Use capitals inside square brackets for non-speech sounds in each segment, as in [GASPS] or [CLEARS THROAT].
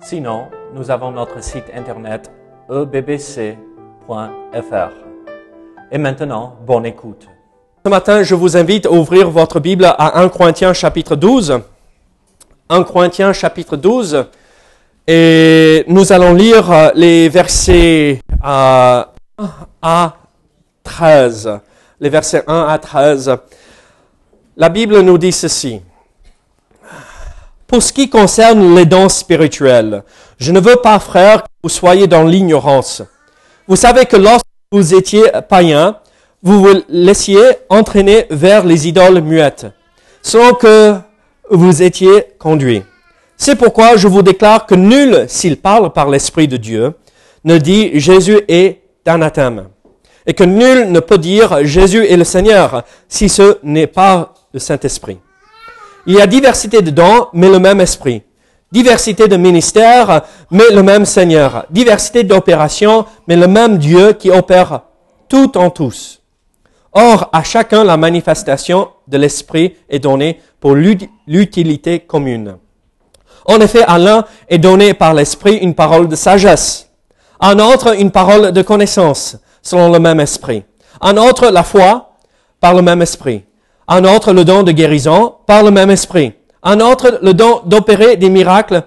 Sinon, nous avons notre site internet ebbc.fr. Et maintenant, bonne écoute. Ce matin, je vous invite à ouvrir votre Bible à 1 Corinthiens chapitre 12. 1 Corinthiens chapitre 12. Et nous allons lire euh, les versets 1 à 13. Les versets 1 à 13. La Bible nous dit ceci. Pour ce qui concerne les dons spirituels, je ne veux pas, frère, que vous soyez dans l'ignorance. Vous savez que lorsque vous étiez païen, vous vous laissiez entraîner vers les idoles muettes, sans que vous étiez conduit. C'est pourquoi je vous déclare que nul, s'il parle par l'Esprit de Dieu, ne dit Jésus est anathème, et que nul ne peut dire Jésus est le Seigneur, si ce n'est pas le Saint-Esprit. Il y a diversité de dons, mais le même esprit. Diversité de ministères, mais le même Seigneur. Diversité d'opérations, mais le même Dieu qui opère tout en tous. Or, à chacun, la manifestation de l'esprit est donnée pour l'utilité commune. En effet, à l'un est donné par l'esprit une parole de sagesse. À un autre, une parole de connaissance, selon le même esprit. À un autre, la foi, par le même esprit un autre le don de guérison par le même esprit, un autre le don d'opérer des miracles,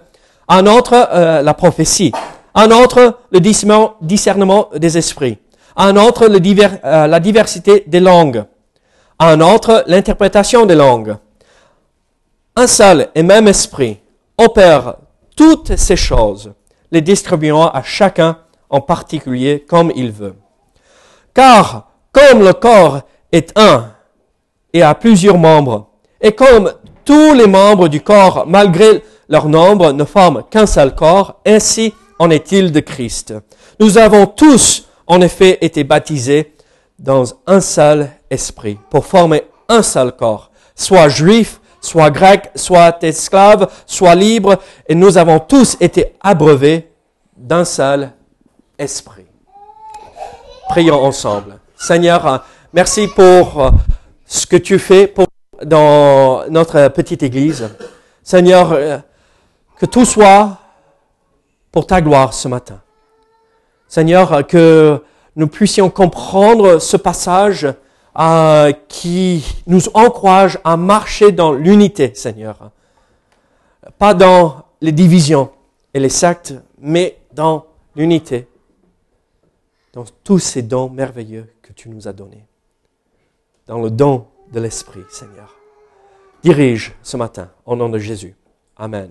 un autre euh, la prophétie, un autre le discernement des esprits, un autre euh, la diversité des langues, un autre l'interprétation des langues. Un seul et même esprit opère toutes ces choses, les distribuant à chacun en particulier comme il veut. Car comme le corps est un et a plusieurs membres. Et comme tous les membres du corps, malgré leur nombre, ne forment qu'un seul corps, ainsi en est-il de Christ. Nous avons tous, en effet, été baptisés dans un seul esprit, pour former un seul corps, soit juif, soit grec, soit esclave, soit libre, et nous avons tous été abreuvés d'un seul esprit. Prions ensemble. Seigneur, merci pour ce que tu fais pour, dans notre petite église. Seigneur, euh, que tout soit pour ta gloire ce matin. Seigneur, que nous puissions comprendre ce passage euh, qui nous encourage à marcher dans l'unité, Seigneur. Pas dans les divisions et les sectes, mais dans l'unité, dans tous ces dons merveilleux que tu nous as donnés dans le don de l'Esprit, Seigneur. Dirige ce matin, au nom de Jésus. Amen.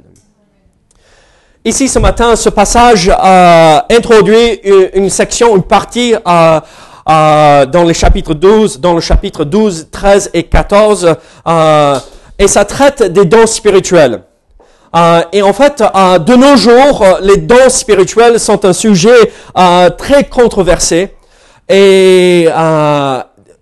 Ici, ce matin, ce passage introduit une section, une partie euh, euh, dans les chapitres 12, dans le chapitre 12, 13 et 14, euh, et ça traite des dons spirituels. et en fait, de nos jours, les dons spirituels sont un sujet très controversé. Et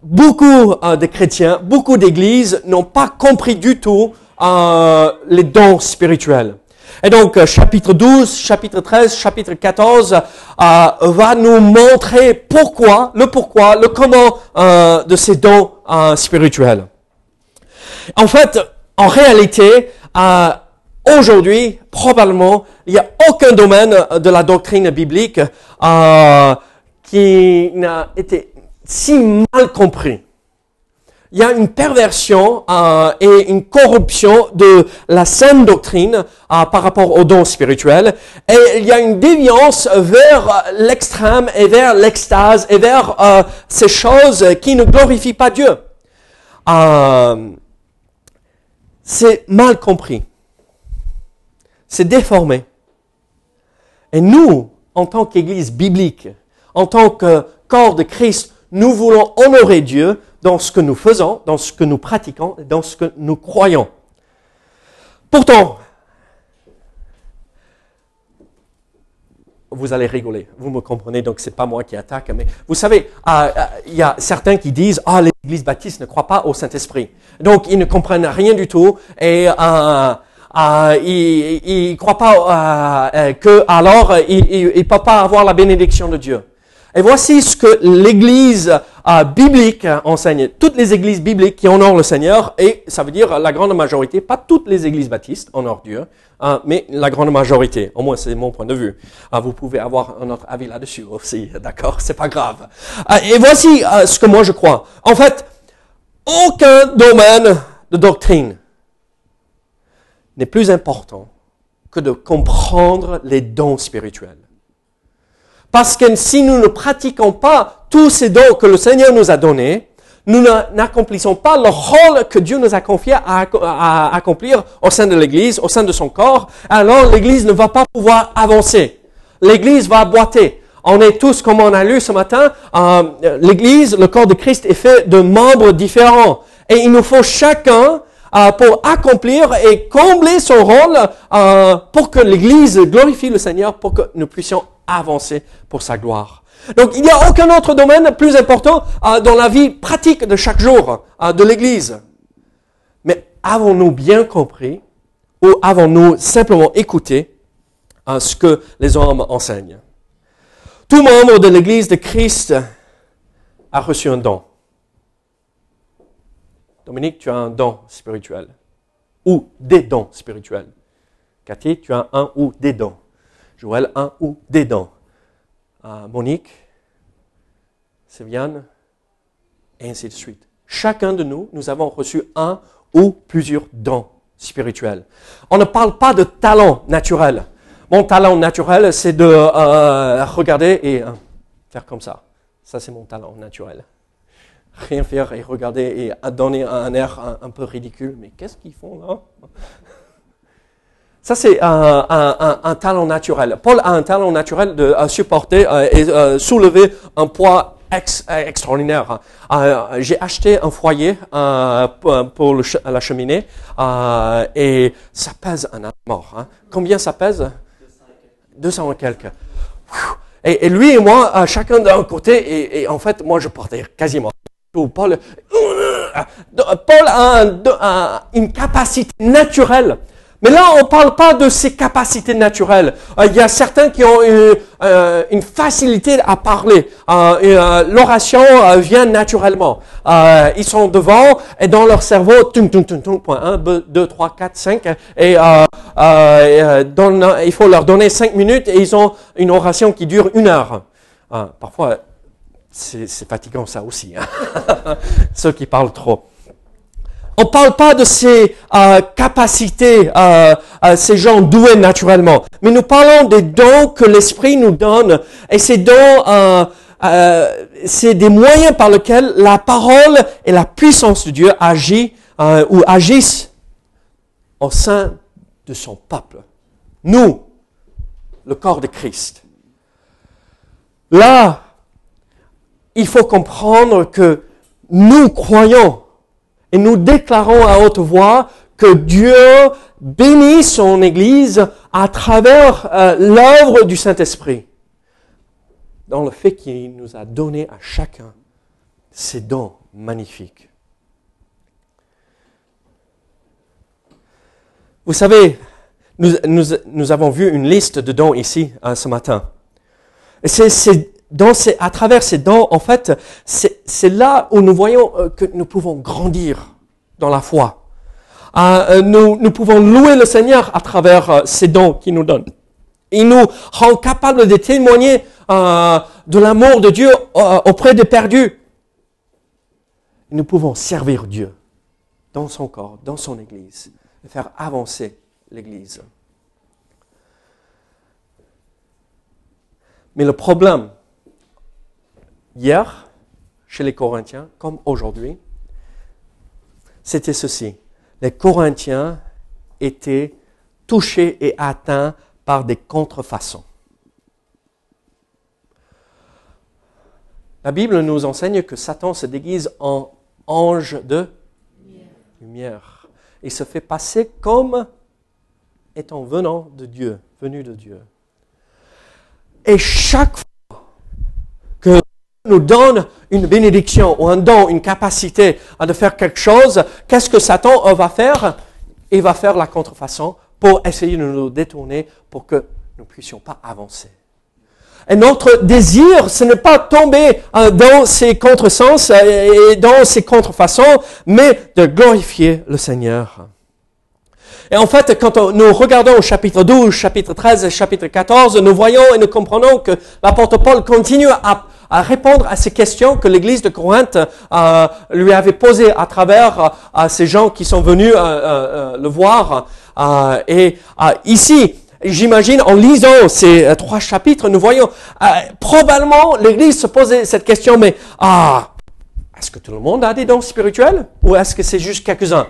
beaucoup euh, de chrétiens, beaucoup d'églises n'ont pas compris du tout euh, les dons spirituels. Et donc, euh, chapitre 12, chapitre 13, chapitre 14 va nous montrer pourquoi, le pourquoi, le comment de ces dons spirituels. En fait, en réalité, aujourd'hui, probablement, il n'y a aucun domaine de la doctrine biblique qui n'a été si mal compris. Il y a une perversion euh, et une corruption de la saine doctrine euh, par rapport aux dons spirituels. Et il y a une déviance vers l'extrême et vers l'extase et vers euh, ces choses qui ne glorifient pas Dieu. c'est mal compris. C'est déformé. Et nous, en tant qu'Église biblique, en tant que corps de Christ, nous voulons honorer Dieu dans ce que nous faisons, dans ce que nous pratiquons, dans ce que nous croyons. Pourtant, vous allez rigoler. Vous me comprenez, donc c'est pas moi qui attaque. Mais vous savez, euh, euh, il y a certains qui disent ah l'Église baptiste ne croit pas au Saint Esprit, donc ils ne comprennent rien du tout et euh, euh, ils ne croient pas euh, que alors ils ne peuvent pas avoir la bénédiction de Dieu. Et voici ce que l'Église euh, biblique enseigne. Toutes les églises bibliques qui honorent le Seigneur, et ça veut dire la grande majorité, pas toutes les églises baptistes honorent Dieu, hein, mais la grande majorité. Au moins, c'est mon point de vue. Ah, vous pouvez avoir un autre avis là-dessus aussi, [LAUGHS] d'accord C'est pas grave. Ah, et voici euh, ce que moi je crois. En fait, aucun domaine de doctrine n'est plus important que de comprendre les dons spirituels. Parce que si nous ne pratiquons pas tous ces dons que le Seigneur nous a donnés, nous n'accomplissons pas le rôle que Dieu nous a confié à, accomplir au sein de l'Église, au sein de son corps, alors l'Église ne va pas pouvoir avancer. L'Église va boiter. On est tous, comme on a lu ce matin, euh, l'Église, le corps de Christ est fait de membres différents. Et il nous faut chacun euh, pour accomplir et combler son rôle euh, pour que l'Église glorifie le Seigneur, pour que nous puissions avancer pour sa gloire. Donc il n'y a aucun autre domaine plus important euh, dans la vie pratique de chaque jour euh, de l'Église. Mais avons-nous bien compris ou avons-nous simplement écouté euh, ce que les hommes enseignent? Tout membre de l'Église de Christ a reçu un don. Dominique, tu as un don spirituel ou des dons spirituels. Cathy, tu as un ou des dons. Joël, un ou des. Euh, Monique, Séviane, et ainsi de suite. Chacun de nous, nous avons reçu un ou plusieurs dons spirituels. On ne parle pas de talent naturel. Mon talent naturel, c'est de euh, regarder et euh, faire comme ça. Ça, c'est mon talent naturel. Rien faire et regarder et donner un air un peu ridicule. Mais qu'est-ce qu'ils font là? Ça, c'est un, talent naturel. Paul a un talent naturel de supporter euh, et euh, soulever un poids extraordinaire. Euh, j'ai acheté un foyer pour la cheminée et ça pèse un mort. Hein. Combien ça pèse? 200 et quelques. Et, lui et moi, chacun d'un côté, et, en fait, moi, je portais quasiment Paul, Paul a une capacité naturelle mais là, on ne parle pas de ses capacités naturelles. Euh, il y a certains qui ont une, euh, facilité à parler. Euh, L'oration vient naturellement. ils sont devant et dans leur cerveau, tum, tum, tum, tum, point 1, 2, 3, 4, 5. Et il faut leur donner 5 minutes et ils ont une oration qui dure une heure. parfois, c'est fatigant ça aussi. Hein. [LAUGHS] Ceux qui parlent trop. On ne parle pas de ces euh, capacités, euh, euh, ces gens doués naturellement, mais nous parlons des dons que l'Esprit nous donne. Et ces dons, c'est des moyens par lesquels la parole et la puissance de Dieu agissent ou agissent au sein de son peuple. Nous, le corps de Christ. Là, il faut comprendre que nous croyons et nous déclarons à haute voix que Dieu bénit son Église à travers euh, l'œuvre du Saint-Esprit, dans le fait qu'il nous a donné à chacun ces dons magnifiques. Vous savez, nous, nous, avons vu une liste de dons ici euh, ce matin. C'est dans à travers ces dons, en fait, c'est là où nous voyons euh, que nous pouvons grandir dans la foi. Euh, euh, nous, nous, pouvons louer le Seigneur à travers ces dons qu'il nous donne. Il nous rend capables de témoigner de l'amour de Dieu auprès des perdus. Nous pouvons servir Dieu dans son corps, dans son Église, et faire avancer l'Église. Mais le problème, hier, chez les Corinthiens, comme aujourd'hui, c'était ceci. Les Corinthiens étaient touchés et atteints par des contrefaçons. La Bible nous enseigne que Satan se déguise en ange de lumière. Il se fait passer comme étant venant de Dieu, venu de Dieu. Et chaque nous donne une bénédiction ou un don, une capacité de faire quelque chose, qu'est-ce que Satan va faire? Il va faire la contrefaçon pour essayer de nous détourner pour que nous ne puissions pas avancer. Et notre désir, ce n'est pas tomber euh, dans ces contresens euh, et dans ces contrefaçons, mais de glorifier le Seigneur. Et en fait, quand nous regardons au chapitre 12, chapitre 13 et chapitre 14, nous voyons et nous comprenons que l'apôtre Paul continue à, répondre à ces questions que l'église de Corinthe euh, lui avait posées à travers ces gens qui sont venus le voir. et ici, J'imagine, en lisant ces euh, trois chapitres, nous voyons, euh, probablement, l'Église se posait cette question, mais, ah, est-ce que tout le monde a des dons spirituels? Ou est-ce que c'est juste quelques-uns?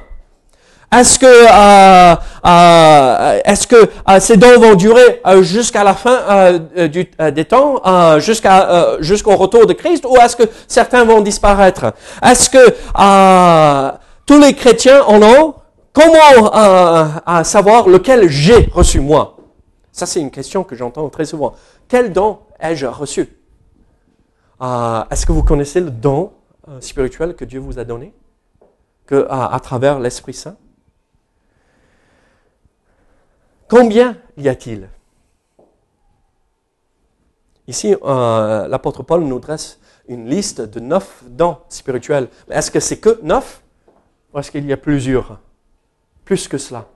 Est-ce que, euh, euh est-ce que ces dons vont durer jusqu'à la fin du, des temps, jusqu'à jusqu'au retour de Christ, ou est-ce que certains vont disparaître? Est-ce que tous les chrétiens en ont? Comment savoir lequel j'ai reçu moi? Ça, c'est une question que j'entends très souvent. Quel don ai-je reçu? Euh, Est-ce que vous connaissez le don euh, spirituel que Dieu vous a donné? Que, à, travers l'Esprit Saint? Combien y a-t-il? Ici, euh, l'apôtre Paul nous dresse une liste de neuf dons spirituels. Est-ce que c'est que neuf ou est-ce qu'il y a plusieurs? Plus que cela.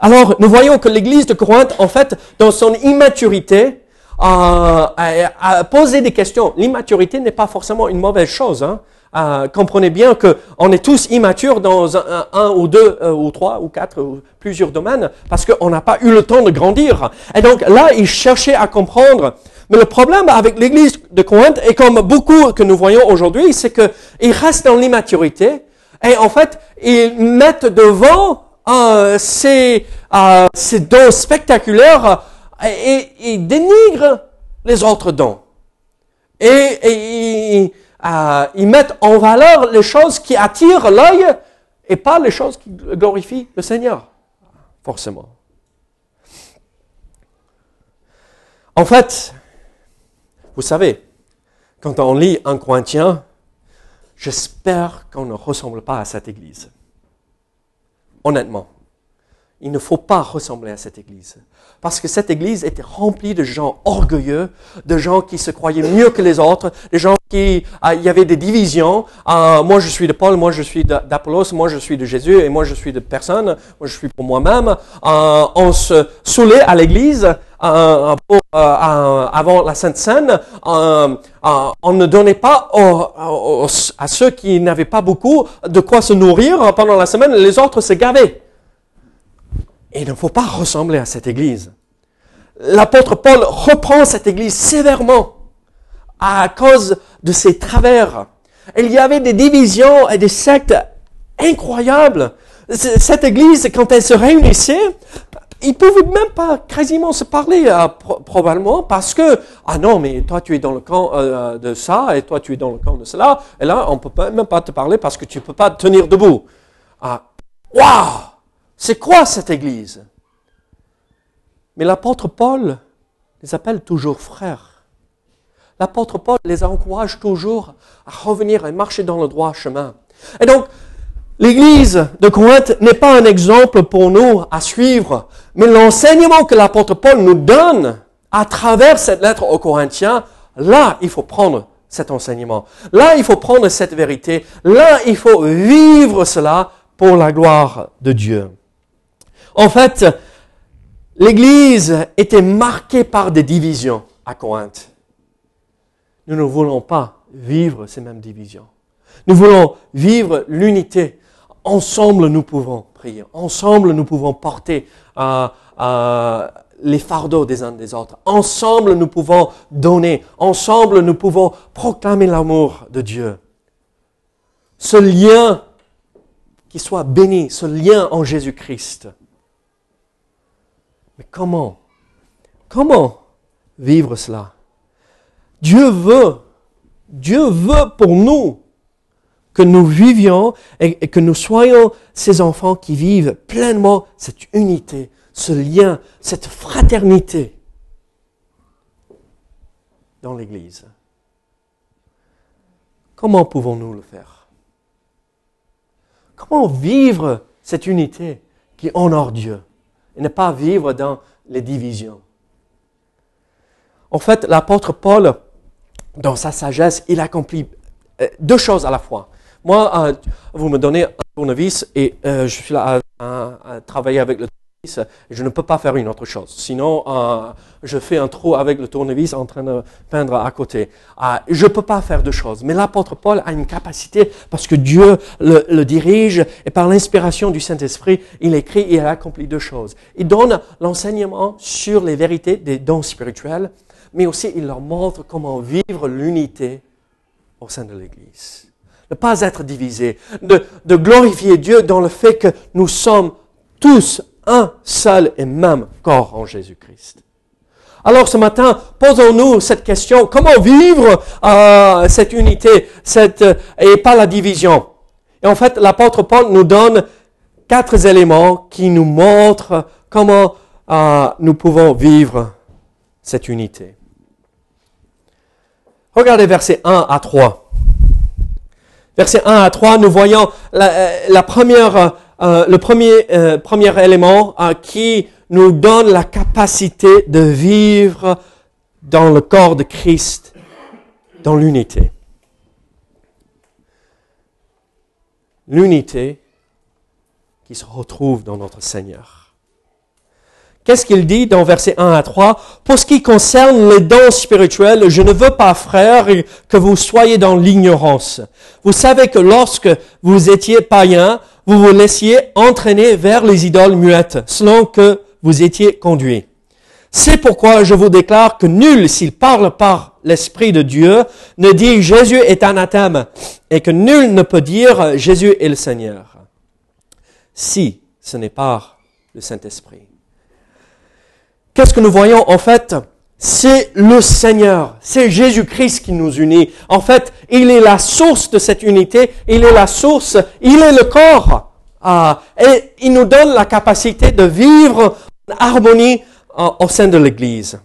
Alors, nous voyons que l'église de Corinthe, en fait, dans son immaturité, a, posé des questions. L'immaturité n'est pas forcément une mauvaise chose. Hein. Euh, comprenez bien que on est tous immatures dans un, ou deux euh, ou trois ou quatre ou plusieurs domaines parce qu'on n'a pas eu le temps de grandir. Et donc là, il cherchait à comprendre. Mais le problème avec l'église de Corinthe, et comme beaucoup que nous voyons aujourd'hui, c'est qu'ils restent dans l'immaturité et en fait, ils mettent devant euh, ces, euh, ces dons spectaculaires et, et, dénigrent les autres dons. Et, et euh, ils mettent en valeur les choses qui attirent l'œil et pas les choses qui glorifient le Seigneur, forcément. En fait, vous savez, quand on lit un Corinthien, j'espère qu'on ne ressemble pas à cette Église honnêtement. Il ne faut pas ressembler à cette Église. Parce que cette Église était remplie de gens orgueilleux, de gens qui se croyaient mieux que les autres, des gens Ah, il y avait des divisions. Ah, moi, je suis de Paul, moi, je suis d'Apollos, moi, je suis de Jésus, et moi, je suis de personne. Moi, je suis pour moi-même. Ah, on se saoulait à l'Église avant la Sainte Seine. on ne donnait pas à ceux qui n'avaient pas beaucoup de quoi se nourrir pendant la semaine. Les autres se gavaient. Il ne faut pas ressembler à cette Église. L'apôtre Paul reprend cette Église sévèrement à cause de ses travers. Il y avait des divisions et des sectes incroyables. Cette Église, quand elle se réunissait, ils pouvaient même pas quasiment se parler euh, probablement parce que ah non mais toi tu es dans le camp euh, de ça et toi tu es dans le camp de cela et là on peut même pas te parler parce que tu peux pas tenir debout. Ah waouh c'est quoi cette Église? Mais l'apôtre Paul les appelle toujours frères. L'apôtre Paul les encourage toujours à revenir et marcher dans le droit chemin. Et donc, L'église de Corinthe n'est pas un exemple pour nous à suivre, mais l'enseignement que l'apôtre Paul nous donne à travers cette lettre aux Corinthiens, là, il faut prendre cet enseignement. Là, il faut prendre cette vérité. Là, il faut vivre cela pour la gloire de Dieu. En fait, l'Église était marquée par des divisions à Corinthe. Nous ne voulons pas vivre ces mêmes divisions. Nous voulons vivre l'unité. Ensemble, nous pouvons prier. Ensemble, nous pouvons porter euh, euh, les fardeaux des uns des autres. Ensemble, nous pouvons donner. Ensemble, nous pouvons proclamer l'amour de Dieu. Ce lien qui soit béni, ce lien en Jésus-Christ. Mais comment? Comment vivre cela? Dieu veut, Dieu veut pour nous que nous vivions et, que nous soyons ces enfants qui vivent pleinement cette unité, ce lien, cette fraternité. dans l'Église. Comment pouvons-nous le faire? Comment vivre cette unité qui honore Dieu et ne pas vivre dans les divisions? En fait, l'apôtre Paul, dans sa sagesse, il accomplit euh, deux choses à la fois. Moi, euh, vous me donnez un tournevis et euh, je suis là à, travailler avec le tournevis. Je ne peux pas faire une autre chose. Sinon, je fais un trou avec le tournevis en train de peindre à côté. je ne peux pas faire deux choses. Mais l'apôtre Paul a une capacité parce que Dieu le, le dirige et par l'inspiration du Saint-Esprit, il écrit et il accomplit deux choses. Il donne l'enseignement sur les vérités des dons spirituels, mais aussi il leur montre comment vivre l'unité au sein de l'Église ne pas être divisé, de, glorifier Dieu dans le fait que nous sommes tous un seul et même corps en Jésus-Christ. Alors ce matin, posons-nous cette question, comment vivre euh, cette unité cette, et pas la division? Et en fait, l'apôtre Paul nous donne quatre éléments qui nous montrent comment euh, nous pouvons vivre cette unité. Regardez versets 1 à 3. Versets 1 à 3, nous voyons la, euh, première, euh, le premier, euh, premier élément qui nous donne la capacité de vivre dans le corps de Christ, dans l'unité. L'unité qui se retrouve dans notre Seigneur. Qu'est-ce qu'il dit dans versets 1 à 3 Pour ce qui concerne les dons spirituels, je ne veux pas, frères, que vous soyez dans l'ignorance. Vous savez que lorsque vous étiez païens, vous vous laissiez entraîner vers les idoles muettes, selon que vous étiez conduits. C'est pourquoi je vous déclare que nul, s'il parle par l'Esprit de Dieu, ne dit Jésus est anathème, et que nul ne peut dire Jésus est le Seigneur, si ce n'est par le Saint-Esprit. Qu'est-ce que nous voyons en fait? C'est le Seigneur, c'est Jésus-Christ qui nous unit. En fait, il est la source de cette unité, il est la source, il est le corps. Ah, et il nous donne la capacité de vivre en harmonie euh, au sein de l'Église.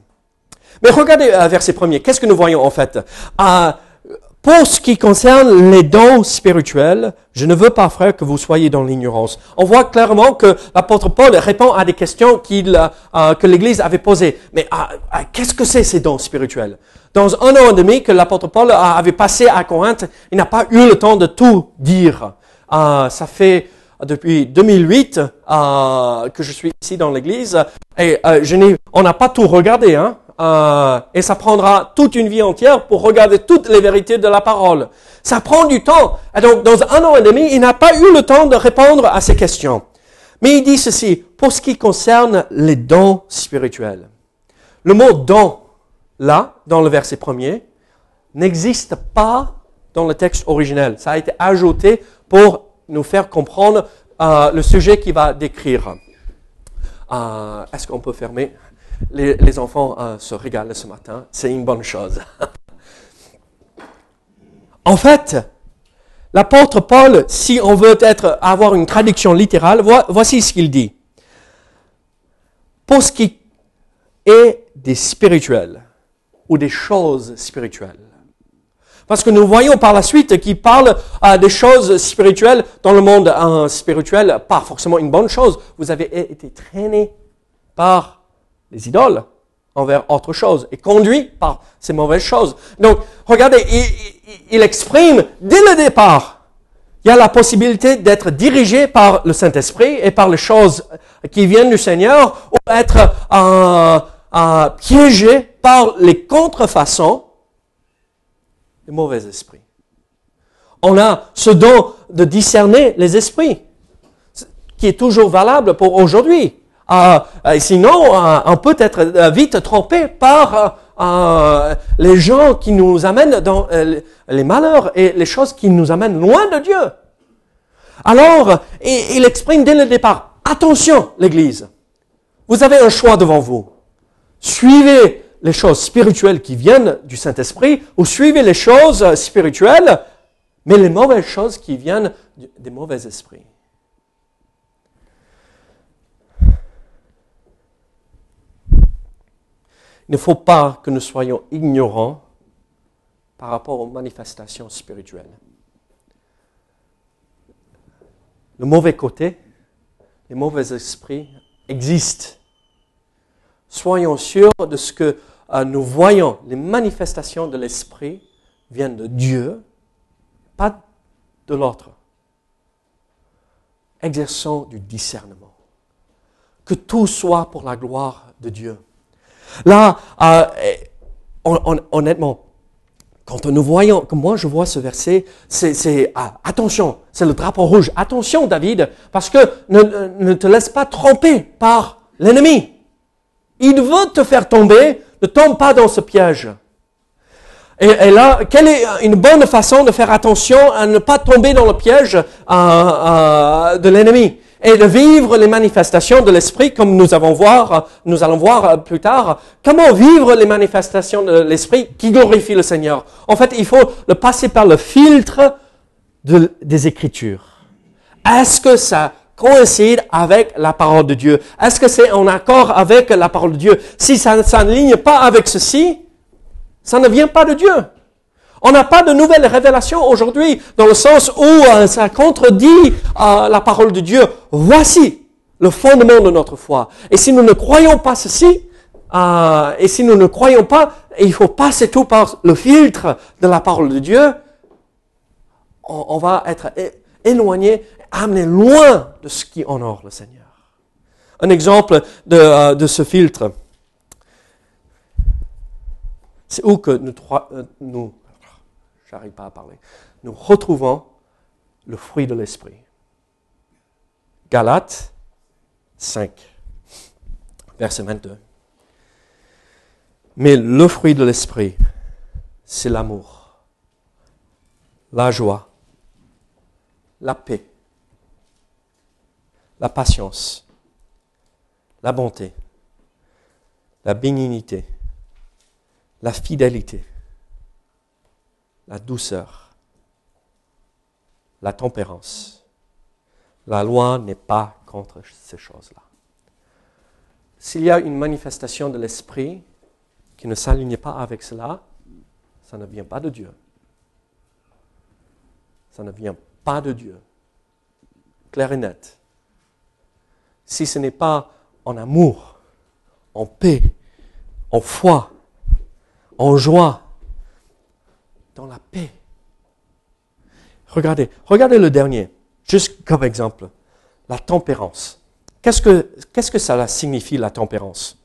Mais regardez euh, verset premier, qu'est-ce que nous voyons en fait? Ah, pour ce qui concerne les dons spirituels, je ne veux pas, frère, que vous soyez dans l'ignorance. On voit clairement que l'apôtre Paul répond à des questions euh, que l'Église avait posées. Mais ah, ah, qu'est-ce que c'est ces dons spirituels? Dans un an et demi que l'apôtre Paul avait passé à Corinthe, il n'a pas eu le temps de tout dire. Euh, ça fait depuis 2008 euh, que je suis ici dans l'Église et je n'ai, on n'a pas tout regardé. Hein euh, et ça prendra toute une vie entière pour regarder toutes les vérités de la parole. Ça prend du temps. Et donc, dans un an et demi, il n'a pas eu le temps de répondre à ces questions. Mais il dit ceci, pour ce qui concerne les dons spirituels. Le mot don, là, dans le verset premier, n'existe pas dans le texte originel. Ça a été ajouté pour nous faire comprendre euh, le sujet qu'il va décrire. Euh, Est-ce qu'on peut fermer? Les, enfants euh, se régalent ce matin. C'est une bonne chose. [LAUGHS] en fait, l'apôtre Paul, si on veut être, avoir une traduction littérale, voici ce qu'il dit. Pour ce qui est des spirituels ou des choses spirituelles. Parce que nous voyons par la suite qu'il parle euh, des choses spirituelles dans le monde euh, spirituel, pas forcément une bonne chose. Vous avez été traîné par les idoles envers autre chose et conduit par ces mauvaises choses. Donc, regardez, il, exprime dès le départ, il y a la possibilité d'être dirigé par le Saint-Esprit et par les choses qui viennent du Seigneur ou être euh, euh, piégé par les contrefaçons mauvais esprits. On a ce don de discerner les esprits qui est toujours valable pour aujourd'hui. Euh, sinon, euh, on peut être euh, vite trompé par les gens qui nous amènent dans les malheurs et les choses qui nous amènent loin de Dieu. Alors, il exprime dès le départ, attention l'Église, vous avez un choix devant vous. Suivez les choses spirituelles qui viennent du Saint-Esprit ou suivez les choses spirituelles, mais les mauvaises choses qui viennent des mauvais esprits. Il ne faut pas que nous soyons ignorants par rapport aux manifestations spirituelles. Le mauvais côté, les mauvais esprits existent. Soyons sûrs de ce que nous voyons. Les manifestations de l'esprit viennent de Dieu, pas de l'autre. Exerçons du discernement. Que tout soit pour la gloire de Dieu. Là, euh, honnêtement, quand nous voyons, comme moi je vois ce verset, c'est ah, attention, c'est le drapeau rouge. Attention David, parce que ne, te laisse pas tromper par l'ennemi. Il veut te faire tomber, ne tombe pas dans ce piège. Et, là, quelle est une bonne façon de faire attention à ne pas tomber dans le piège euh, euh, de l'ennemi et de vivre les manifestations de l'esprit comme nous, avons voir, nous allons voir plus tard. Comment vivre les manifestations de l'esprit qui glorifient le Seigneur? En fait, il faut le passer par le filtre des Écritures. Est-ce que ça coïncide avec la parole de Dieu Est-ce que c'est en accord avec la parole de Dieu? Si ça ne s'aligne pas avec ceci, ça ne vient pas de Dieu. On n'a pas de nouvelles révélations aujourd'hui dans le sens où euh, ça contredit euh, la parole de Dieu. Voici le fondement de notre foi. Et si nous ne croyons pas ceci, euh, et si nous ne croyons pas, il faut passer tout par le filtre de la parole de Dieu, on, va être éloigné, amené loin de ce qui honore le Seigneur. Un exemple de, de ce filtre, c'est où que nous, nous j'arrive pas à parler, nous retrouvons le fruit de l'esprit. Galates 5, verset 22. Mais le fruit de l'esprit, c'est l'amour, la joie, la paix, la patience, la bonté, la bénignité, la fidélité, la douceur, la tempérance. La loi n'est pas contre ces choses-là. S'il y a une manifestation de l'esprit qui ne s'aligne pas avec cela, ça ne vient pas de Dieu. Ça ne vient pas de Dieu. Clair et net. Si ce n'est pas en amour, en paix, en foi, en joie, dans la paix. Regardez, regardez le dernier, juste comme exemple, la tempérance. Qu'est-ce que, ça signifie la tempérance?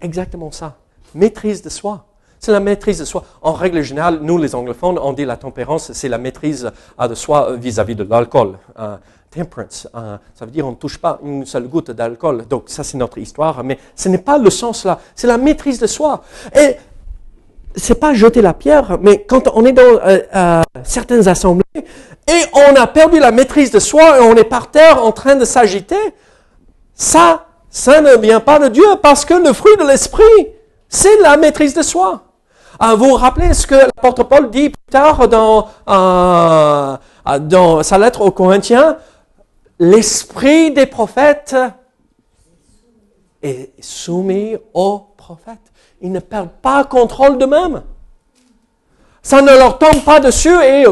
Exactement ça, maîtrise de soi. C'est la maîtrise de soi. En règle générale, nous les anglophones, on dit la tempérance, c'est la maîtrise de soi vis-à-vis de l'alcool. Temperance. Euh, ça veut dire on ne touche pas une seule goutte d'alcool. Donc ça c'est notre histoire, mais ce n'est pas le sens là. C'est la maîtrise de soi. Et c'est pas jeter la pierre, mais quand on est dans euh, euh, certaines assemblées et on a perdu la maîtrise de soi et on est par terre en train de s'agiter, ça, ça ne vient pas de Dieu parce que le fruit de l'esprit, c'est la maîtrise de soi. Vous vous rappelez ce que l'apôtre Paul dit plus tard dans, dans sa lettre aux Corinthiens? L'esprit des prophètes est soumis aux prophètes. Ils ne perdent pas contrôle d'eux-mêmes. Ça ne leur tombe pas dessus et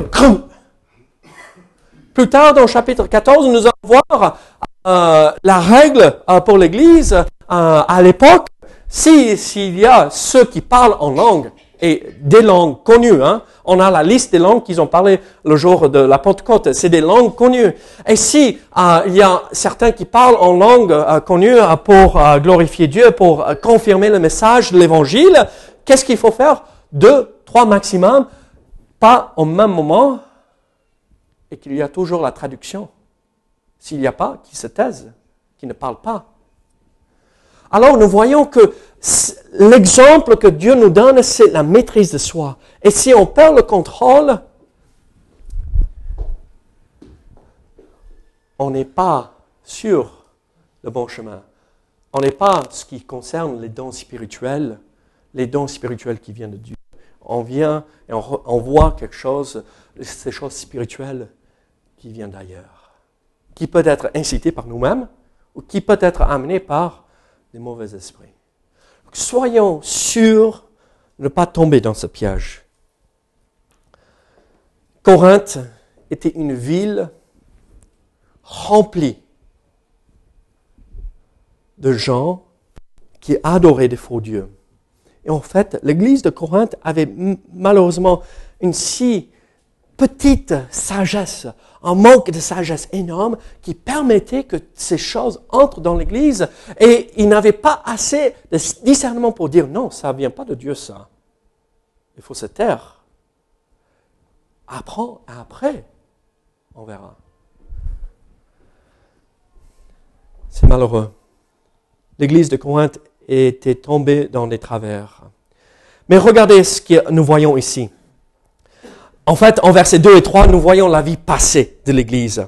Plus tard, dans le chapitre 14, nous allons voir euh, la règle euh, pour l'Église euh, à l'époque. S'il y a ceux qui parlent en langue, et des langues connues, hein, on a la liste des langues qu'ils ont parlé le jour de la Pentecôte. C'est des langues connues. Et si euh, il y a certains qui parlent en langue euh, connue euh, pour glorifier Dieu, pour confirmer le message de l'Évangile, qu'est-ce qu'il faut faire? Deux, trois maximum, pas au même moment, et qu'il y a toujours la traduction. S'il n'y a pas, qui se taisent, qui ne parlent pas. Alors nous voyons que l'exemple que Dieu nous donne, c'est la maîtrise de soi. Et si on perd le contrôle, on n'est pas sur le bon chemin. On n'est pas ce qui concerne les dons spirituels, les dons spirituels qui viennent de Dieu. On vient et on, voit quelque chose, ces choses spirituelles qui viennent d'ailleurs, qui peut être incité par nous-mêmes ou qui peut être amené par des mauvais esprits. soyons sûrs de ne pas tomber dans ce piège. Corinthe était une ville remplie de gens qui adoraient des faux dieux. Et en fait, l'église de Corinthe avait malheureusement une si petite sagesse, un manque de sagesse énorme qui permettait que ces choses entrent dans l'église et ils n'avaient pas assez de discernement pour dire non, ça ne vient pas de Dieu ça. Il faut se taire. Apprends après, on verra. C'est malheureux. L'église de Corinthe était tombée dans des travers. Mais regardez ce que nous voyons ici. En fait, en versets 2 et 3, nous voyons la vie passée de l'Église,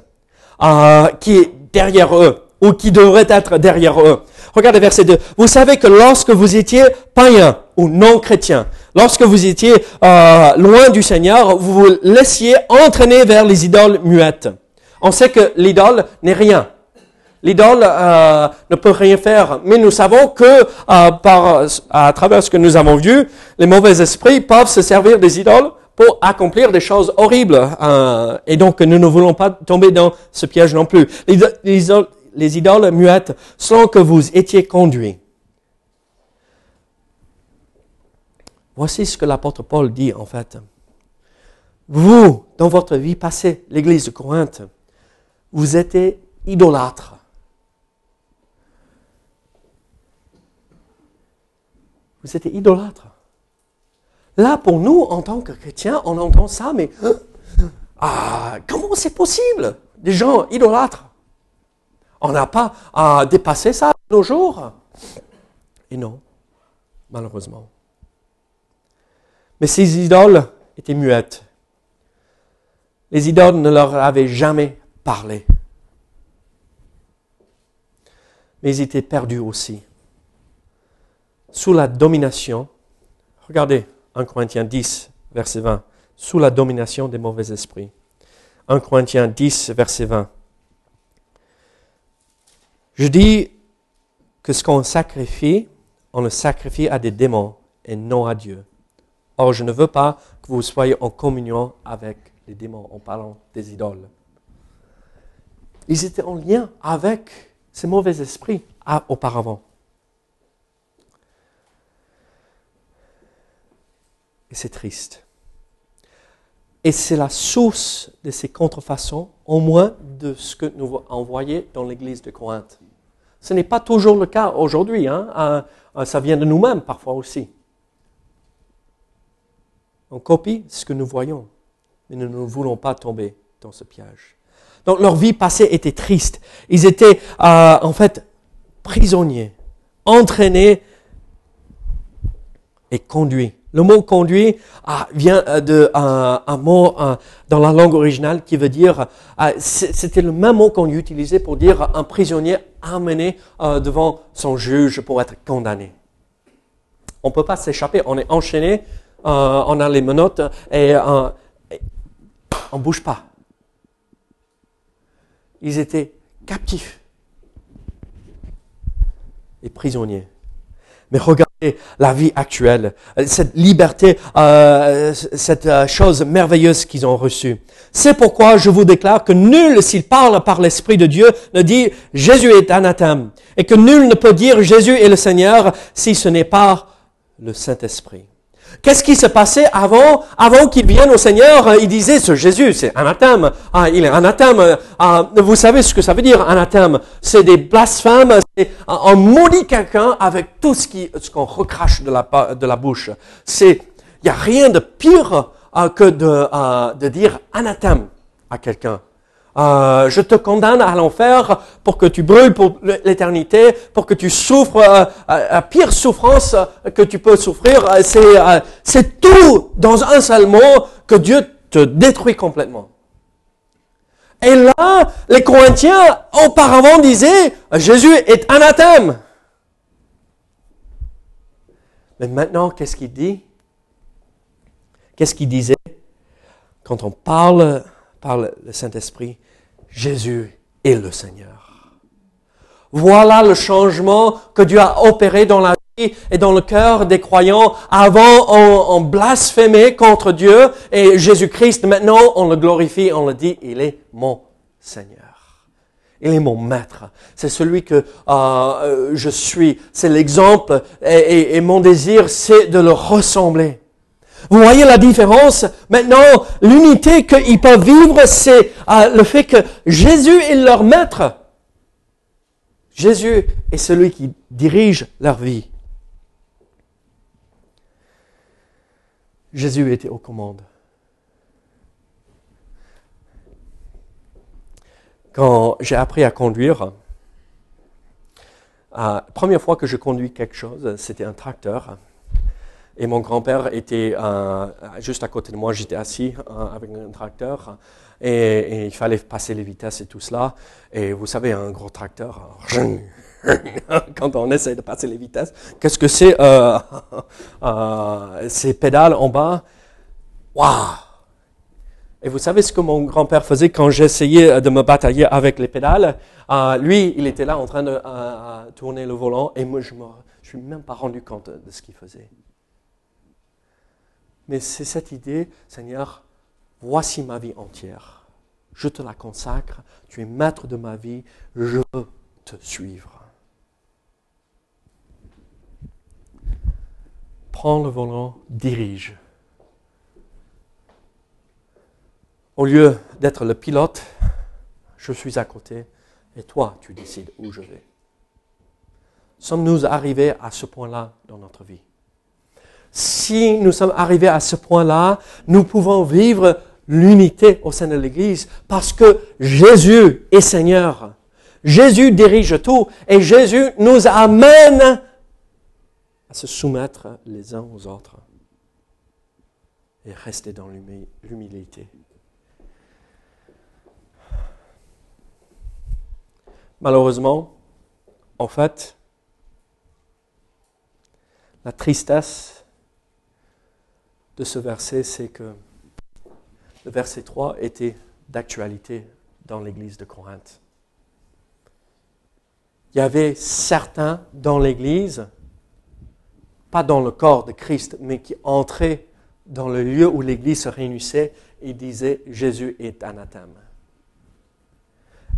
euh, qui est derrière eux, ou qui devrait être derrière eux. Regardez verset 2. Vous savez que lorsque vous étiez païen ou non chrétien, lorsque vous étiez euh, loin du Seigneur, vous vous laissiez entraîner vers les idoles muettes. On sait que l'idole n'est rien. L'idole euh, ne peut rien faire, mais nous savons que par, à travers ce que nous avons vu, les mauvais esprits peuvent se servir des idoles pour accomplir des choses horribles. Euh, et donc, nous ne voulons pas tomber dans ce piège non plus. Les, les idoles muettes, selon que vous étiez conduits. Voici ce que l'apôtre Paul dit en fait. Vous, dans votre vie passée, l'église de Corinthe, vous étiez idolâtres. Vous étiez idolâtres. Là, pour nous, en tant que chrétiens, on entend ça, mais [GASPS] ah, comment c'est possible? Des gens idolâtres. On n'a pas à dépasser ça nos jours. Et non, malheureusement. Mais ces idoles étaient muettes. Les idoles ne leur avaient jamais parlé. Mais ils étaient perdus aussi. Sous la domination, regardez, 1 Corinthiens 10, verset 20, sous la domination des mauvais esprits. 1 Corinthiens 10, verset 20. Je dis que ce qu'on sacrifie, on le sacrifie à des démons et non à Dieu. Or, je ne veux pas que vous soyez en communion avec les démons en parlant des idoles. Ils étaient en lien avec ces mauvais esprits auparavant. C'est triste. Et c'est la source de ces contrefaçons, au moins de ce que nous envoyons dans l'église de Corinthe. Ce n'est pas toujours le cas aujourd'hui. Hein? Euh, euh, ça vient de nous-mêmes parfois aussi. On copie ce que nous voyons, mais nous ne voulons pas tomber dans ce piège. Donc leur vie passée était triste. Ils étaient euh, en fait prisonniers, entraînés et conduits le mot conduit ah, vient euh, de un, mot dans la langue originale qui veut dire, euh, c'était le même mot qu'on utilisait pour dire un prisonnier amené euh, devant son juge pour être condamné. On ne peut pas s'échapper, on est enchaîné, on a les menottes et, on ne bouge pas. Ils étaient captifs et prisonniers. Mais regardez la vie actuelle, cette liberté, euh, cette euh, chose merveilleuse qu'ils ont reçue. C'est pourquoi je vous déclare que nul, s'il parle par l'Esprit de Dieu, ne dit Jésus est anathème, et que nul ne peut dire Jésus est le Seigneur si ce n'est pas le Saint-Esprit. Qu'est-ce qui se passait avant, avant qu'il vienne au Seigneur Il disait, ce Jésus, c'est anathème. Ah, il est anathème. Ah, vous savez ce que ça veut dire, anathème? C'est des blasphèmes. C'est, on maudit quelqu'un avec tout ce, qu'on recrache de la, de la bouche. C'est, il n'y a rien de pire euh, que de, euh, de dire anathème à quelqu'un. Euh, je te condamne à l'enfer pour que tu brûles pour l'éternité, pour que tu souffres euh, la pire souffrance que tu peux souffrir. Euh, c'est, c'est tout dans un seul mot que Dieu te détruit complètement. Et là, les Corinthiens auparavant disaient, Jésus est anathème. Mais maintenant, qu'est-ce qu'il dit? Qu'est-ce qu'il disait? Quand on parle par le Saint-Esprit Jésus est le Seigneur. Voilà le changement que Dieu a opéré dans la vie et dans le cœur des croyants. Avant, on, blasphémait contre Dieu et Jésus-Christ, maintenant, on le glorifie, on le dit, il est mon Seigneur. Il est mon maître. C'est celui que euh, je suis. C'est l'exemple et, et mon désir, c'est de le ressembler. Vous voyez la différence Maintenant, l'unité qu'ils peuvent vivre, c'est euh, le fait que Jésus est leur maître. Jésus est celui qui dirige leur vie. Jésus était aux commandes. Quand j'ai appris à conduire, la première fois que je conduis quelque chose, c'était un tracteur. Et mon grand-père était euh, juste à côté de moi, j'étais assis euh, avec un tracteur. Et, il fallait passer les vitesses et tout cela. Et vous savez, un gros tracteur, [LAUGHS] quand on essaie de passer les vitesses, qu'est-ce que c'est [LAUGHS] euh, Ces pédales en bas, waouh! Et vous savez ce que mon grand-père faisait quand j'essayais de me batailler avec les pédales? Lui, il était là en train de tourner le volant et moi, je ne me suis même pas rendu compte de ce qu'il faisait. Mais c'est cette idée, Seigneur, voici ma vie entière. Je te la consacre, tu es maître de ma vie, je veux te suivre. Prends le volant, dirige. Au lieu d'être le pilote, je suis à côté et toi, tu décides où je vais. Sommes-nous arrivés à ce point-là dans notre vie? Si nous sommes arrivés à ce point-là, nous pouvons vivre l'unité au sein de l'Église parce que Jésus est Seigneur. Jésus dirige tout et Jésus nous amène à se soumettre les uns aux autres et rester dans l'humilité. Malheureusement, en fait, la tristesse de ce verset, c'est que le verset 3 était d'actualité dans l'église de Corinthe. Il y avait certains dans l'église, pas dans le corps de Christ, mais qui entraient dans le lieu où l'église se réunissait et disaient Jésus est anathème.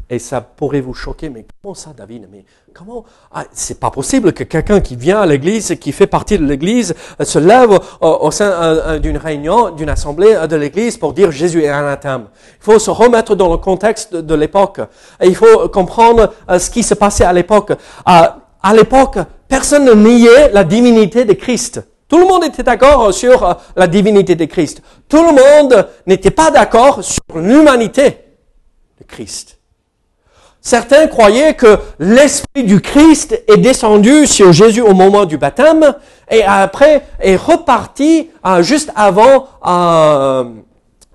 Et ça pourrait vous choquer, mais comment ça, David? Mais comment? Ah, C'est pas possible que quelqu'un qui vient à l'église, qui fait partie de l'église, euh, se lève au, sein euh, euh, d'une réunion, d'une assemblée de l'église pour dire Jésus est anathème. Il faut se remettre dans le contexte de, l'époque. Il faut comprendre ce qui se passait à l'époque. À l'époque, personne ne niait la divinité de Christ. Tout le monde était d'accord sur la divinité de Christ. Tout le monde n'était pas d'accord sur l'humanité de Christ. Certains croyaient que l'Esprit du Christ est descendu sur Jésus au moment du baptême et après est reparti euh, juste avant euh,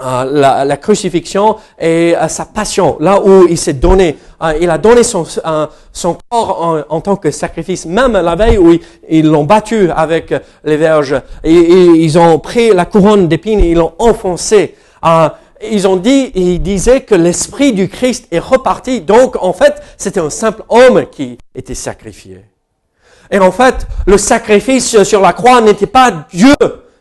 euh, la, crucifixion et sa passion, là où il s'est donné. il a donné son, son corps en, tant que sacrifice, même la veille où ils l'ont battu avec les verges. Et, ils ont pris la couronne d'épines et ils l'ont enfoncé ils ont dit, ils disaient que l'esprit du Christ est reparti. Donc, en fait, c'était un simple homme qui était sacrifié. Et en fait, le sacrifice sur la croix n'était pas Dieu,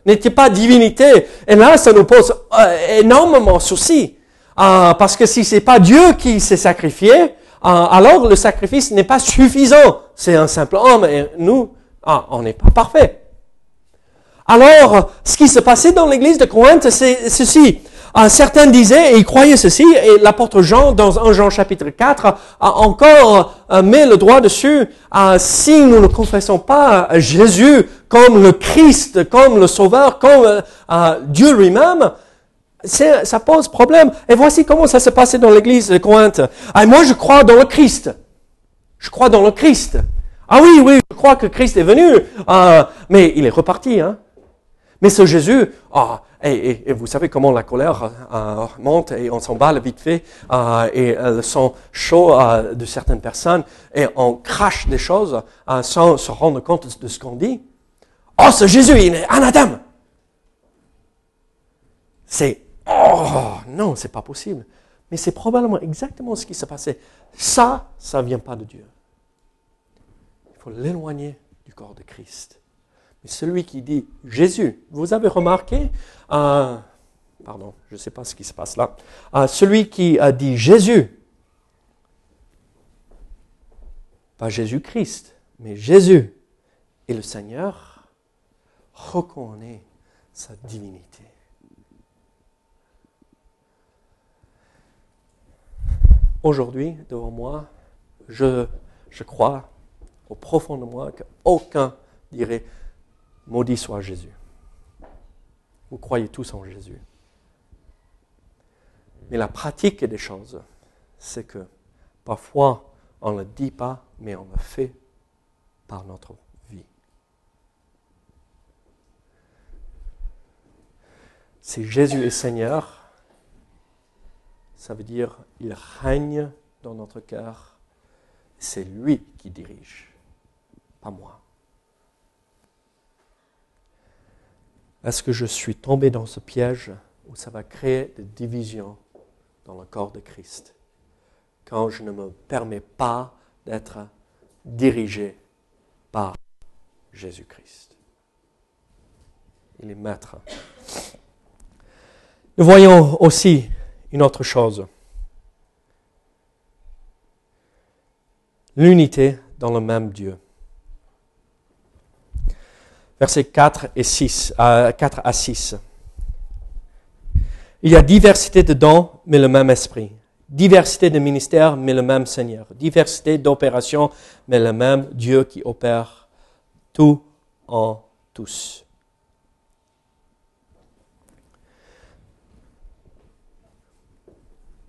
n'était pas divinité. Et là, ça nous pose euh, énormément de soucis. Euh, parce que si c'est pas Dieu qui s'est sacrifié, euh, alors le sacrifice n'est pas suffisant. C'est un simple homme et nous, ah, on n'est pas parfait. Alors, ce qui se passait dans l'église de Corinthe, c'est ceci. Ah, certains disaient, et ils croyaient ceci, et l'apôtre Jean, dans 1 Jean chapitre 4, a encore euh, mis le droit dessus, euh, si nous ne confessons pas Jésus comme le Christ, comme le Sauveur, comme euh, Dieu lui-même, ça pose problème. Et voici comment ça s'est passé dans l'église de Corinthe. Ah, moi, je crois dans le Christ. Je crois dans le Christ. Ah oui, oui, je crois que Christ est venu, mais il est reparti. Hein. Mais ce Jésus, ah, et, vous savez comment la colère euh, monte et on s'emballe vite fait euh, et euh, le sang chaud de certaines personnes et on crache des choses sans se rendre compte de ce qu'on dit. Oh, ce Jésus, il est anathème. C'est, oh, non, c'est pas possible. Mais c'est probablement exactement ce qui s'est passé. Ça, ça vient pas de Dieu. Il faut l'éloigner du corps de Christ. Mais celui qui dit Jésus, vous avez remarqué, euh, pardon, je ne sais pas ce qui se passe là, euh, celui qui a dit Jésus, pas Jésus-Christ, mais Jésus et le Seigneur, reconnaît sa divinité. Aujourd'hui, devant moi, je, crois au profond de moi qu'aucun dirait Maudit soit Jésus. Vous croyez tous en Jésus. Mais la pratique des choses, c'est que parfois on ne le dit pas, mais on le fait par notre vie. Si Jésus est Seigneur, ça veut dire il règne dans notre cœur. C'est lui qui dirige, pas moi. Est-ce que je suis tombé dans ce piège où ça va créer des divisions dans le corps de Christ quand je ne me permets pas d'être dirigé par Jésus-Christ Il est maître. Nous voyons aussi une autre chose. L'unité dans le même Dieu versets 4 et 6, 4 à 6. Il y a diversité de dons, mais le même esprit. Diversité de ministères, mais le même Seigneur. Diversité d'opérations, mais le même Dieu qui opère tout en tous.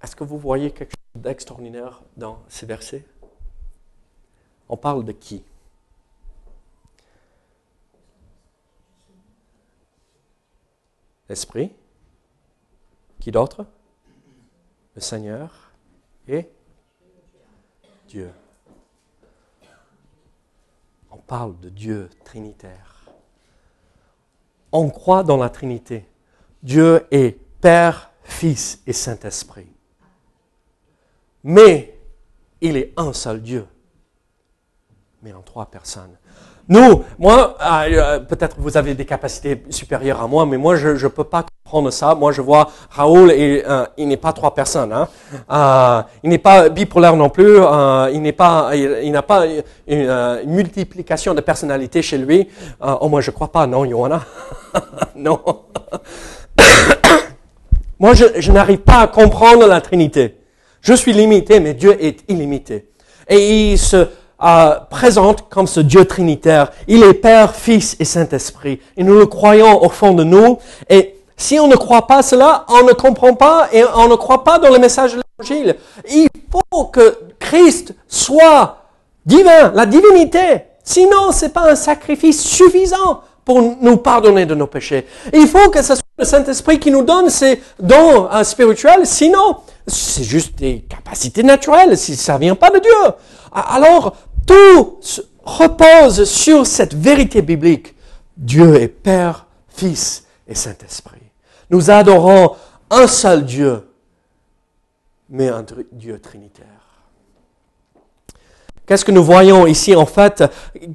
Est-ce que vous voyez quelque chose d'extraordinaire dans ces versets? On parle de qui? Esprit. Qui d'autre? Le Seigneur et Dieu. On parle de Dieu trinitaire. On croit dans la Trinité. Dieu est Père, Fils et Saint-Esprit. Mais il est un seul Dieu, mais en trois personnes. Nous, moi, euh, euh, peut-être vous avez des capacités supérieures à moi, mais moi, je ne peux pas comprendre ça. Moi, je vois Raoul, et, euh, il n'est pas trois personnes. Hein. il n'est pas bipolaire non plus. il n'est pas, il, n'a pas une, multiplication de personnalités chez lui. oh, moi, je crois pas. Non, Johanna. [LAUGHS] non. [COUGHS] moi, je, je n'arrive pas à comprendre la Trinité. Je suis limité, mais Dieu est illimité. Et il se présente comme ce Dieu trinitaire. Il est Père, Fils et Saint-Esprit. Et nous le croyons au fond de nous. Et si on ne croit pas cela, on ne comprend pas et on ne croit pas dans le message de l'Évangile. Il faut que Christ soit divin, la divinité. Sinon, c'est pas un sacrifice suffisant pour nous pardonner de nos péchés. Il faut que ce soit le Saint-Esprit qui nous donne ces dons euh, spirituels. Sinon, c'est juste des capacités naturelles si ça vient pas de Dieu. Alors, tout repose sur cette vérité biblique. Dieu est Père, Fils et Saint-Esprit. Nous adorons un seul Dieu, mais un Dieu trinitaire. Qu'est-ce que nous voyons ici en fait?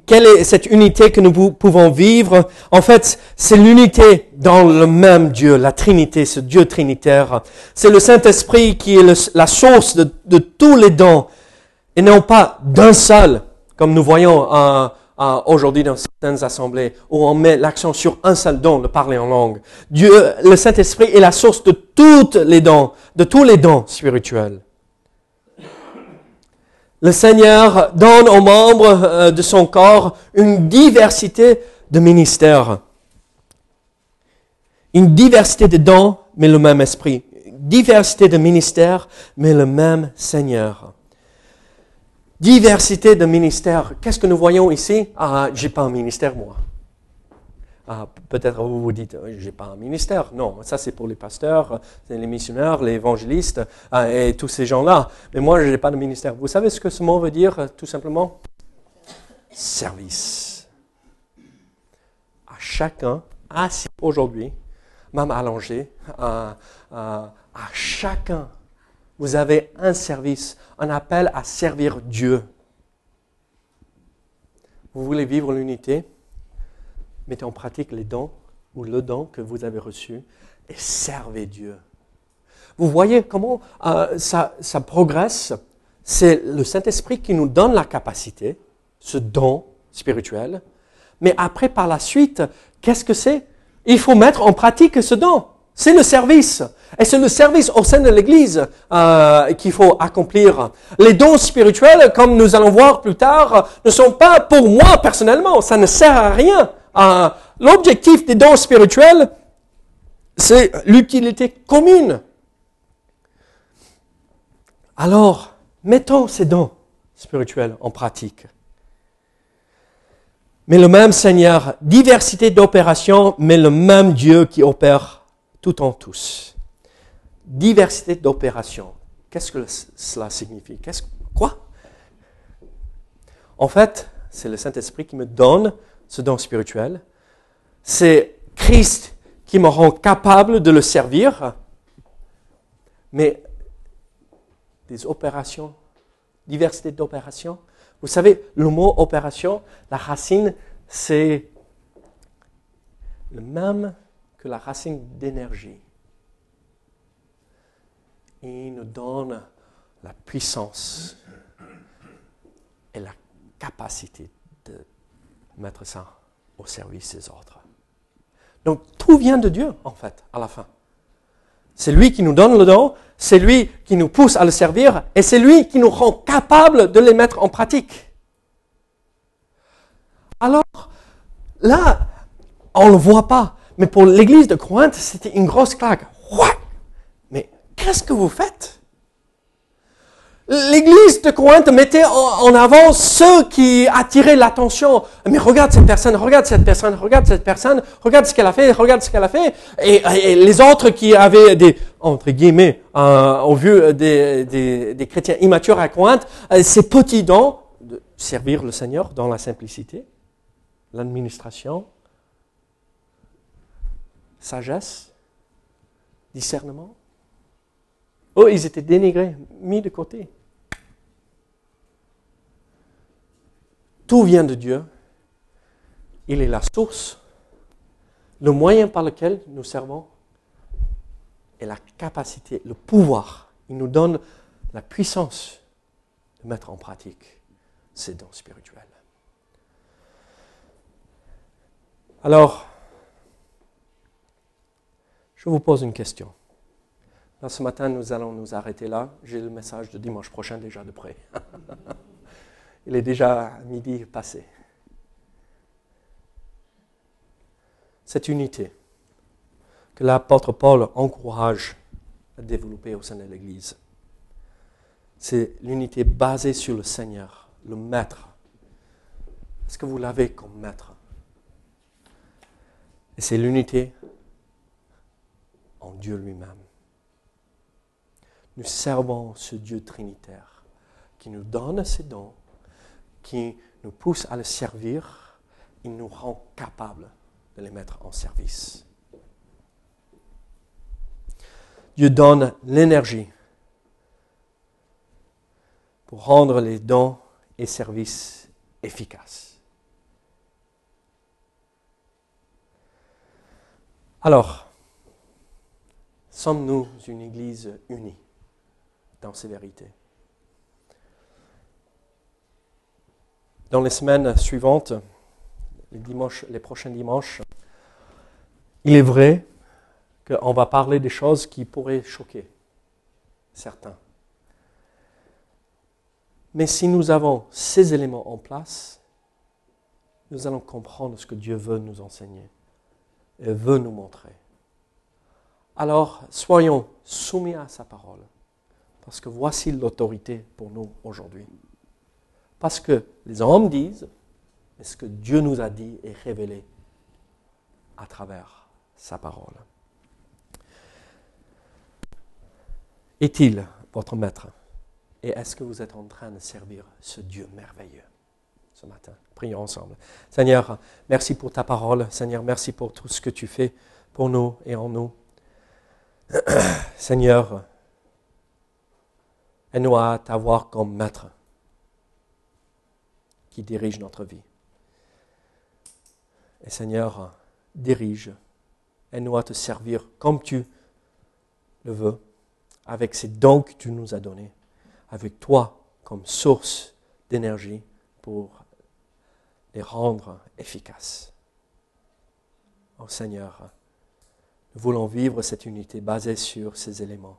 Quelle est cette unité que nous pouvons vivre? En fait, c'est l'unité dans le même Dieu, la Trinité, ce Dieu trinitaire. C'est le Saint-Esprit qui est la source de, de tous les dons et non pas d'un seul, comme nous voyons aujourd'hui dans certaines assemblées, où on met l'accent sur un seul don, le parler en langue. Dieu, le Saint-Esprit est la source de toutes les dons, de tous les dons spirituels. Le Seigneur donne aux membres euh, de son corps une diversité de ministères. Une diversité de dons, mais le même esprit. Diversité de ministères, mais le même Seigneur. Diversité de ministères. Qu'est-ce que nous voyons ici? Ah, j'ai pas un ministère, moi. Ah, peut-être vous vous dites, euh, j'ai pas un ministère. Non, ça c'est pour les pasteurs, les missionnaires, les évangélistes ah, et tous ces gens-là. Mais moi, je n'ai pas de ministère. Vous savez ce que ce mot veut dire, euh, tout simplement? Service. À chacun, assis aujourd'hui, même allongé, à chacun vous avez un service, un appel à servir Dieu. vous voulez vivre l'unité, mettez en pratique les dons ou le don que vous avez reçu et servez Dieu. Vous voyez comment euh, ça, ça progresse? C'est le Saint-Esprit qui nous donne la capacité, ce don spirituel. Mais après, par la suite, qu'est-ce que c'est? Il faut mettre en pratique ce don. C'est le service. Et c'est le service au sein de l'Église euh, qu'il faut accomplir. Les dons spirituels, comme nous allons voir plus tard, ne sont pas pour moi personnellement. Ça ne sert à rien. Euh, L'objectif des dons spirituels, c'est l'utilité commune. Alors, mettons ces dons spirituels en pratique. Mais le même Seigneur, diversité d'opérations, mais le même Dieu qui opère tout en tous. Diversité d'opérations. Qu'est-ce que cela signifie? Qu'est-ce, Quoi? En fait, c'est le Saint-Esprit qui me donne ce don spirituel. C'est Christ qui me rend capable de le servir. Mais des opérations, diversité d'opérations. Vous savez, le mot opération, la racine, c'est le même que la racine d'énergie. Il nous donne la puissance et la capacité de mettre ça au service des autres. Donc tout vient de Dieu, en fait, à la fin. C'est lui qui nous donne le don, c'est lui qui nous pousse à le servir, et c'est lui qui nous rend capables de les mettre en pratique. Alors, là, on ne le voit pas, mais pour l'église de Corinthe, c'était une grosse claque. Qu'est-ce que vous faites? L'église de Corinthe mettait en avant ceux qui attiraient l'attention. Mais regarde cette personne, regarde cette personne, regarde cette personne, regarde ce qu'elle a fait, regarde ce qu'elle a fait. Et, les autres qui avaient des, entre guillemets, euh, au vu des, des, chrétiens immatures à Corinthe, euh, ces petits dons de servir le Seigneur dans la simplicité, l'administration, sagesse, discernement. Oh, ils étaient dénigrés, mis de côté. Tout vient de Dieu. Il est la source, le moyen par lequel nous servons et la capacité, le pouvoir. Il nous donne la puissance de mettre en pratique ces dons spirituels. Alors, je vous pose une question. Ce matin, nous allons nous arrêter là. J'ai le message de dimanche prochain déjà de près. [LAUGHS] Il est déjà midi passé. Cette unité que l'apôtre Paul encourage à développer au sein de l'Église, c'est l'unité basée sur le Seigneur, le Maître. Est-ce que vous l'avez comme Maître? Et c'est l'unité en Dieu lui-même. Nous servons ce Dieu trinitaire qui nous donne ses dons qui nous pousse à le servir, il nous rend capables de les mettre en service. Dieu donne l'énergie pour rendre les dons et services efficaces. Alors, sommes-nous une Église unie? Dans ces vérités dans les semaines suivantes, les prochains dimanches, il est vrai qu'on va parler des choses qui pourraient choquer certains. Mais si nous avons ces éléments en place, nous allons comprendre ce que Dieu veut nous enseigner et veut nous montrer. Alors, soyons soumis à sa parole, parce que voici l'autorité pour nous aujourd'hui. Parce que les hommes disent, mais ce que Dieu nous a dit est révélé à travers sa parole. Est-il votre maître? Et est-ce que vous êtes en train de servir ce Dieu merveilleux ce matin? Prions ensemble. Seigneur, merci pour ta parole. Seigneur, merci pour tout ce que tu fais pour nous et en nous. [CLEARS THROAT] Seigneur, aide-nous à t'avoir comme maître qui dirige notre vie. Et Seigneur, dirige. Aide-nous à te servir comme tu le veux, avec ces dons que tu nous as donnés, avec toi comme source d'énergie pour les rendre efficaces. Oh Seigneur, nous voulons vivre cette unité basée sur ces éléments.